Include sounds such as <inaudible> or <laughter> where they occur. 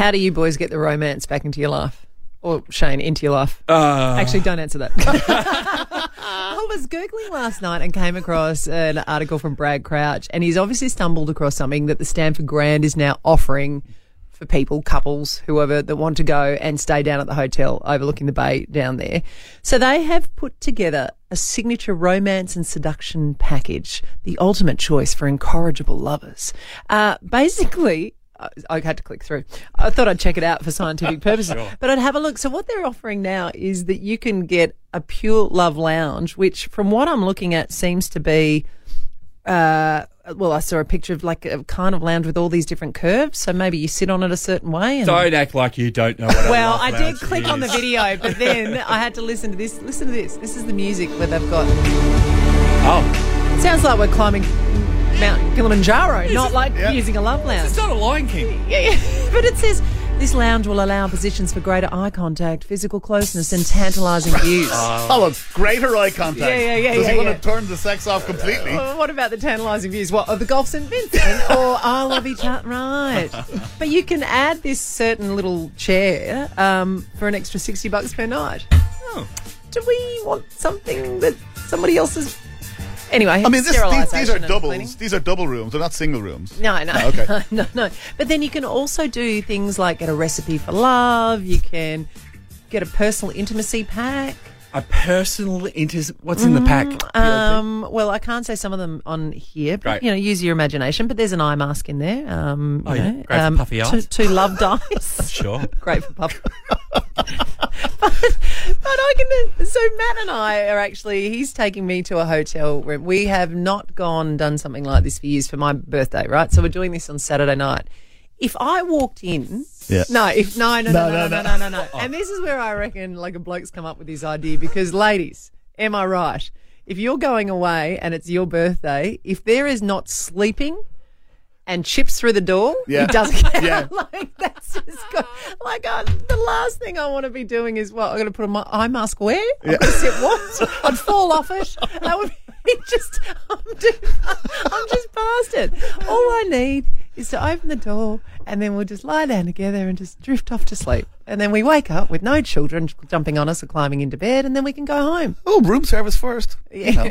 How do you boys get the romance back into your life? Or Shane, into your life? Uh, Actually, don't answer that. <laughs> <laughs> I was Googling last night and came across an article from Brad Crouch, and he's obviously stumbled across something that the Stamford Grand is now offering for people, couples, whoever that want to go and stay down at the hotel overlooking the bay down there. So they have put together a signature romance and seduction package, the ultimate choice for incorrigible lovers. Uh, basically, I- I had to click through. I thought I'd check it out for scientific <laughs> purposes, but I'd have a look. So what they're offering now is that you can get a pure love lounge, which from what I'm looking at seems to be, uh, well, I saw a picture of like a kind of lounge with all these different curves. So maybe you sit on it a certain way. And, Don't act like you don't know well, I did click on the video, <laughs> but then I had to listen to this. Listen to this. This is the music where they've got. Oh, Sounds like we're climbing Mount Kilimanjaro, not like Yeah. using a love lounge. it's not a Lion King. Yeah, yeah. <laughs> But it says this lounge will allow positions for greater eye contact, physical closeness, and tantalising views. <laughs> Oh, it's greater eye contact. Yeah, yeah, yeah, Does yeah, he want to turn the sex off completely? Well, what about the tantalising views? What, of the Gulf St. Vincent or I love each other? Right. But you can add this certain little chair um, for an extra 60 bucks per night. Oh. Do we want something that somebody else is. Anyway, I mean, this, these, sterilisation these are doubles. cleaning. These are double rooms. They're not single rooms. No, no, No, okay. <laughs> no, no. But then you can also do things like get a recipe for love. You can get a personal intimacy pack. A personal inter. What's in the pack? Um, well, I can't say some of them on here, but Right. you know, use your imagination. But there's an eye mask in there. Um, Oh, you yeah. know, Great for um, puffy eyes. two love <laughs> dice. sure. Great for puff. but, <laughs> but I can. So Matt and I are actually. He's taking me to a hotel room. We have not gone and done something like this for years for my birthday, right? So we're doing this on Saturday night. If I walked in, Yeah. no, if no, no, no, no, no, no, no, no, no, no. Oh. And this is where I reckon like a bloke's come up with this idea because, ladies, am I right? If you're going away and it's your birthday, if there is not sleeping and chips through the door, Yeah. it doesn't <laughs> count. Yeah. <laughs> like that's like uh, the last thing I want to be doing is what I'm going to put on my eye mask. Where I'm going to sit what? I'd fall off it. That would be <laughs> just. I'm, too, I'm just past it. All I need is to open the door and then we'll just lie down together and just drift off to sleep. And then we wake up with no children jumping on us or climbing into bed, and then we can go home. Oh, room service first. You know.